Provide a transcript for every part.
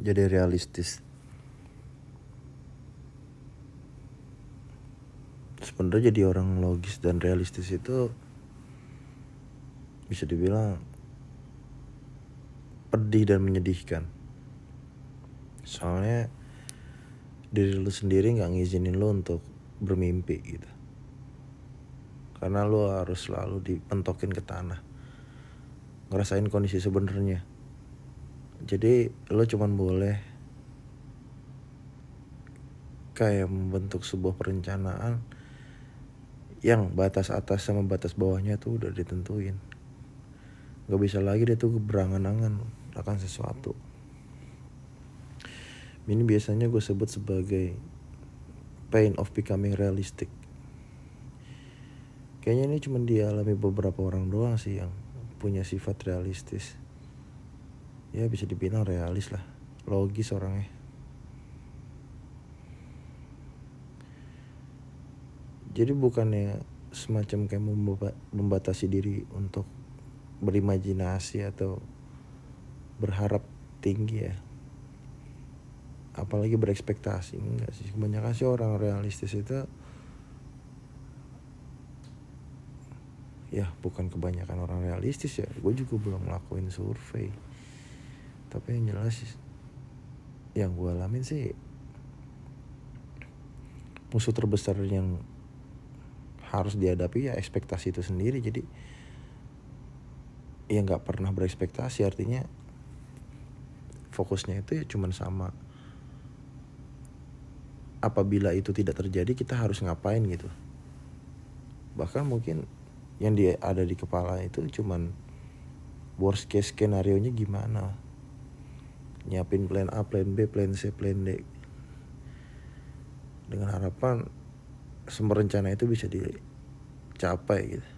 jadi realistis. Sebenarnya jadi orang logis dan realistis itu bisa dibilang pedih dan menyedihkan. Soalnya diri lu sendiri nggak ngizinin lu untuk bermimpi gitu. Karena lu harus selalu dipentokin ke tanah. Ngerasain kondisi sebenarnya jadi lu cuman boleh kayak membentuk sebuah perencanaan yang batas atas sama batas bawahnya tuh udah ditentuin. Nggak bisa lagi dia tuh berangan-angan akan sesuatu. Ini biasanya gue sebut sebagai pain of becoming realistic. Kayaknya ini cuma dialami beberapa orang doang sih yang punya sifat realistis ya bisa dibilang realis lah. Logis orangnya. Jadi bukannya semacam kayak membatasi diri untuk berimajinasi atau berharap tinggi ya? Apalagi berekspektasi enggak sih. Kebanyakan sih orang realistis itu ya bukan kebanyakan orang realistis ya. Gue juga belum ngelakuin survei tapi yang jelas yang gue alamin sih musuh terbesar yang harus dihadapi ya ekspektasi itu sendiri. Jadi ya nggak pernah berekspektasi. Artinya fokusnya itu ya cuman sama apabila itu tidak terjadi kita harus ngapain gitu. Bahkan mungkin yang dia ada di kepala itu cuman worst case skenario nya gimana nyiapin plan A, plan B, plan C, plan D dengan harapan semua rencana itu bisa dicapai gitu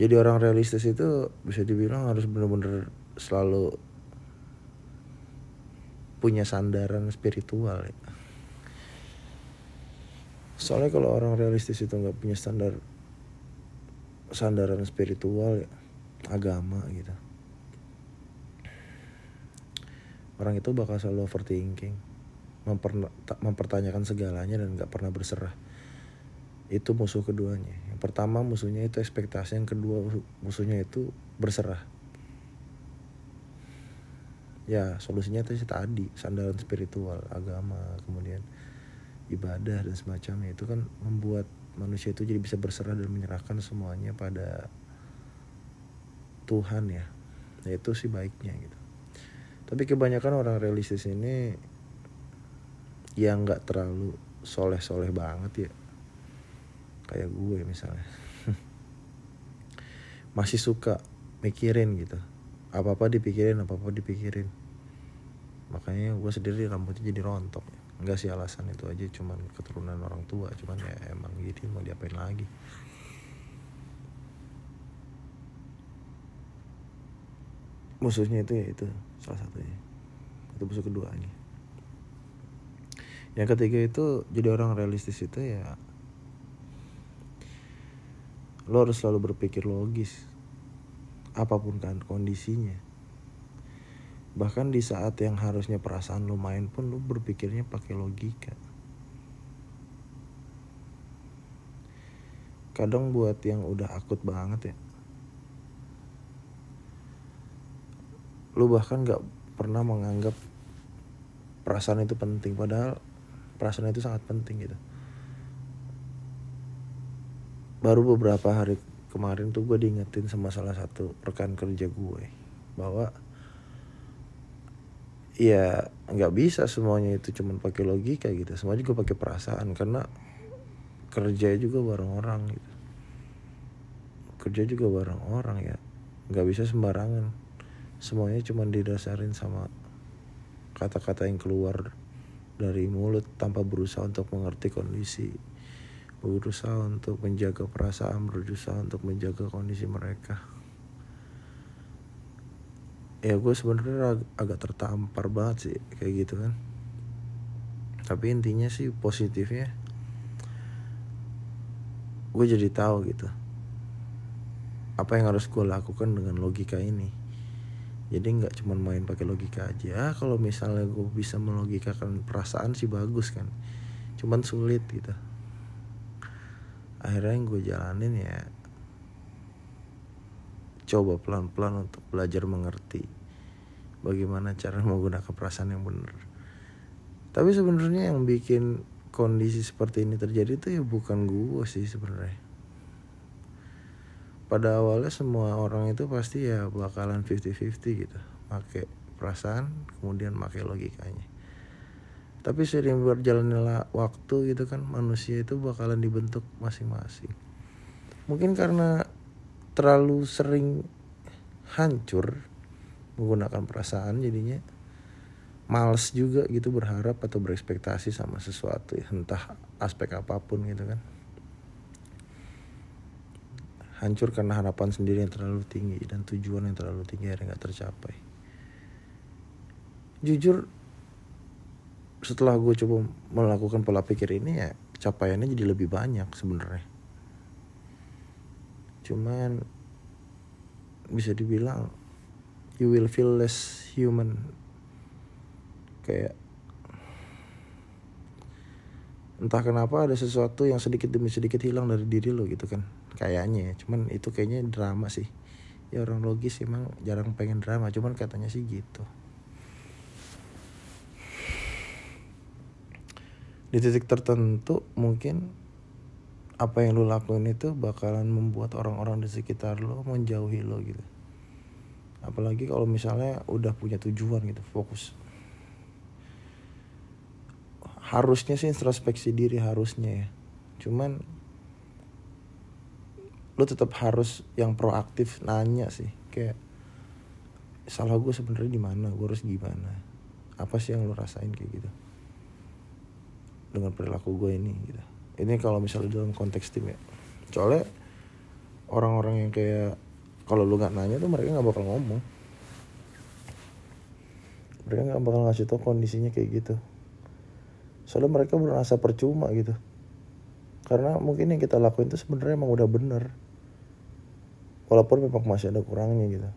jadi orang realistis itu bisa dibilang harus benar-benar selalu punya sandaran spiritual ya. Soalnya kalau orang realistis itu nggak punya standar sandaran spiritual ya, agama gitu. Orang itu bakal selalu overthinking, memper, mempertanyakan segalanya dan nggak pernah berserah. Itu musuh keduanya. Yang pertama musuhnya itu ekspektasi yang kedua musuhnya itu berserah. Ya solusinya itu tadi sandaran spiritual agama kemudian ibadah dan semacamnya. Itu kan membuat manusia itu jadi bisa berserah dan menyerahkan semuanya pada Tuhan ya. Nah itu sih baiknya gitu tapi kebanyakan orang realistis ini yang nggak terlalu soleh-soleh banget ya. Kayak gue misalnya. Masih suka mikirin gitu. Apa apa dipikirin apa apa dipikirin. Makanya gue sendiri rambutnya jadi rontok. Enggak sih alasan itu aja cuman keturunan orang tua. Cuman ya emang gitu mau diapain lagi musuhnya itu ya itu salah satunya. Itu musuh keduanya. Yang ketiga itu jadi orang realistis itu ya lo harus selalu berpikir logis apa pun kan kondisinya. Bahkan di saat yang harusnya perasaan lo main pun lo berpikirnya pakai logika. Kadang buat yang udah akut banget ya lo bahkan gak pernah menganggap perasaan itu penting padahal perasaan itu sangat penting gitu. Baru beberapa hari kemarin tuh gue diingetin sama salah satu rekan kerja gue bahwa ya nggak bisa semuanya itu cuman pakai logika gitu semua juga pakai perasaan karena kerja juga bareng orang gitu. Kerja juga bareng orang ya nggak bisa sembarangan semuanya cuma didasarin sama kata-kata yang keluar dari mulut tanpa berusaha untuk mengerti kondisi berusaha untuk menjaga perasaan berusaha untuk menjaga kondisi mereka. Ya gue sebenarnya ag agak tertampar banget sih kayak gitu kan. Tapi intinya sih positifnya gue jadi tahu gitu apa yang harus gue lakukan dengan logika ini jadi nggak cuma main pakai logika aja. Kalau misalnya gue bisa melogikakan perasaan sih bagus kan. Cuman sulit gitu. Akhirnya yang gue jalanin ya coba pelan-pelan untuk belajar mengerti bagaimana cara menggunakan perasaan yang benar. Tapi sebenarnya yang bikin kondisi seperti ini terjadi itu ya bukan gue sih sebenarnya pada awalnya semua orang itu pasti ya bakalan 50-50 gitu. Pakai perasaan kemudian pakai logikanya. Tapi sering berjalannya waktu gitu kan manusia itu bakalan dibentuk masing-masing. Mungkin karena terlalu sering hancur menggunakan perasaan jadinya males juga gitu berharap atau berekspektasi sama sesuatu entah aspek apa pun gitu kan hancur karena harapan sendiri yang terlalu tinggi dan tujuan yang terlalu tinggi akhirnya nggak tercapai. Jujur setelah gue coba melakukan pola pikir ini ya capaiannya jadi lebih banyak sebenarnya. Cuman bisa dibilang you will feel less human. Kayak entah kenapa ada sesuatu yang sedikit demi sedikit hilang dari diri lo gitu kan kayaknya ya. cuman itu kayaknya drama sih. Ya orang logis emang jarang pengen drama cuman katanya sih gitu. Di titik tertentu mungkin apa yang lo lakuin itu bakalan membuat orang-orang di sekitar lo menjauhi lo gitu. Apalagi kalau misalnya udah punya tujuan gitu fokus harusnya sih introspeksi diri harusnya ya. Cuman lu tetap harus yang proaktif nanya sih. Kayak salah gue sebenarnya di mana gue harus gimana? Apa sih yang lu rasain kayak gitu? Dengan perilaku gue ini gitu. Ini kalau misalnya dalam konteks tim ya. Soalnya orang-orang yang kayak kalau lu nggak nanya tuh mereka nggak bakal ngomong. Mereka nggak bakal ngasih tau kondisinya kayak gitu soalnya mereka merasa percuma gitu. Karena mungkin yang kita lakuin itu sebenarnya emang udah bener. Walaupun memang masih ada kurangnya gitu.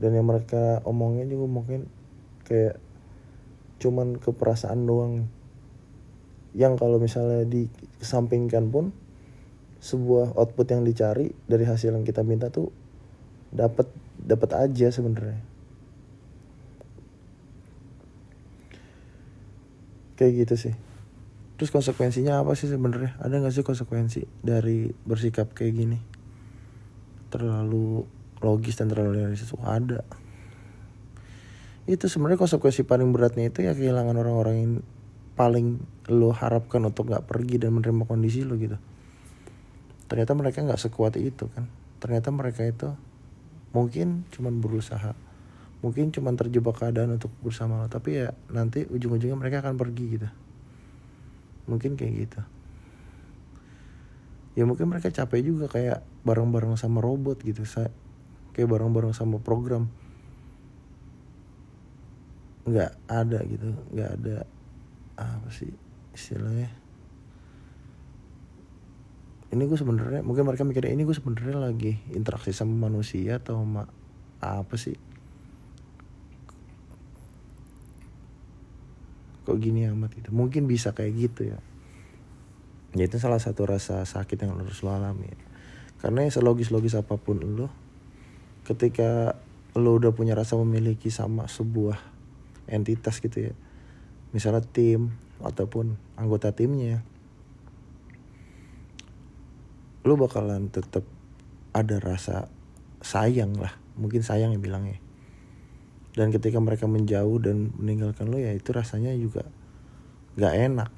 Dan yang mereka omongin juga mungkin kayak cuman keperasaan doang. Yang kalau misalnya dikesampingkan pun sebuah output yang dicari dari hasil yang kita minta tuh dapat dapat aja sebenarnya kayak gitu sih. Terus konsekuensinya apa sih sebenarnya? Ada nggak sih konsekuensi dari bersikap kayak gini? Terlalu logis dan terlalu realistis. Oh, ada. Itu sebenarnya konsekuensi paling beratnya itu ya kehilangan orang-orang yang paling lo harapkan untuk nggak pergi dan menerima kondisi lo gitu. Ternyata mereka nggak sekuat itu kan. Ternyata mereka itu mungkin cuman berusaha mungkin cuma terjebak keadaan untuk bersama lo tapi ya nanti ujung-ujungnya mereka akan pergi gitu. Mungkin kayak gitu. Ya mungkin mereka capek juga kayak bareng-bareng sama robot gitu saya kayak bareng-bareng sama program. Nggak ada gitu nggak ada apa sih istilahnya. Ini gue sebenarnya mungkin mereka mikirnya ini gue sebenarnya lagi interaksi sama manusia atau sama apa sih kok gini amat gitu. Mungkin bisa kayak gitu ya. Ya itu salah satu rasa sakit yang harus lo alami. Ya. karena yang selogis-logis apa pun lo ketika lo udah punya rasa memiliki sama sebuah entitas gitu ya misalnya tim ataupun anggota timnya lo bakalan tetap ada rasa sayang lah. Mungkin sayang yang bilangnya dan ketika mereka menjauh dan meninggalkan lo ya itu rasanya juga gak enak.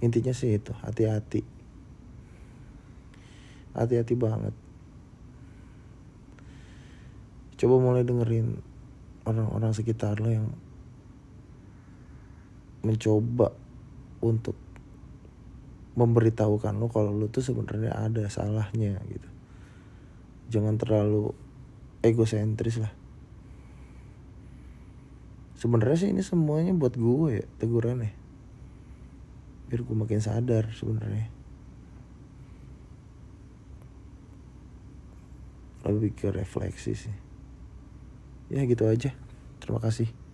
Intinya sih itu hati-hati. Hati-hati banget. Coba mulai dengerin orang-orang sekitar lo yang mencoba untuk memberitahukan lo kalau lo tuh sebenarnya ada salahnya gitu. Jangan terlalu egosentris lah. Sebenarnya sih ini semuanya buat gue ya teguran ya. Biar gue makin sadar sebenarnya. Lebih ke refleksi sih. Ya gitu aja. Terima kasih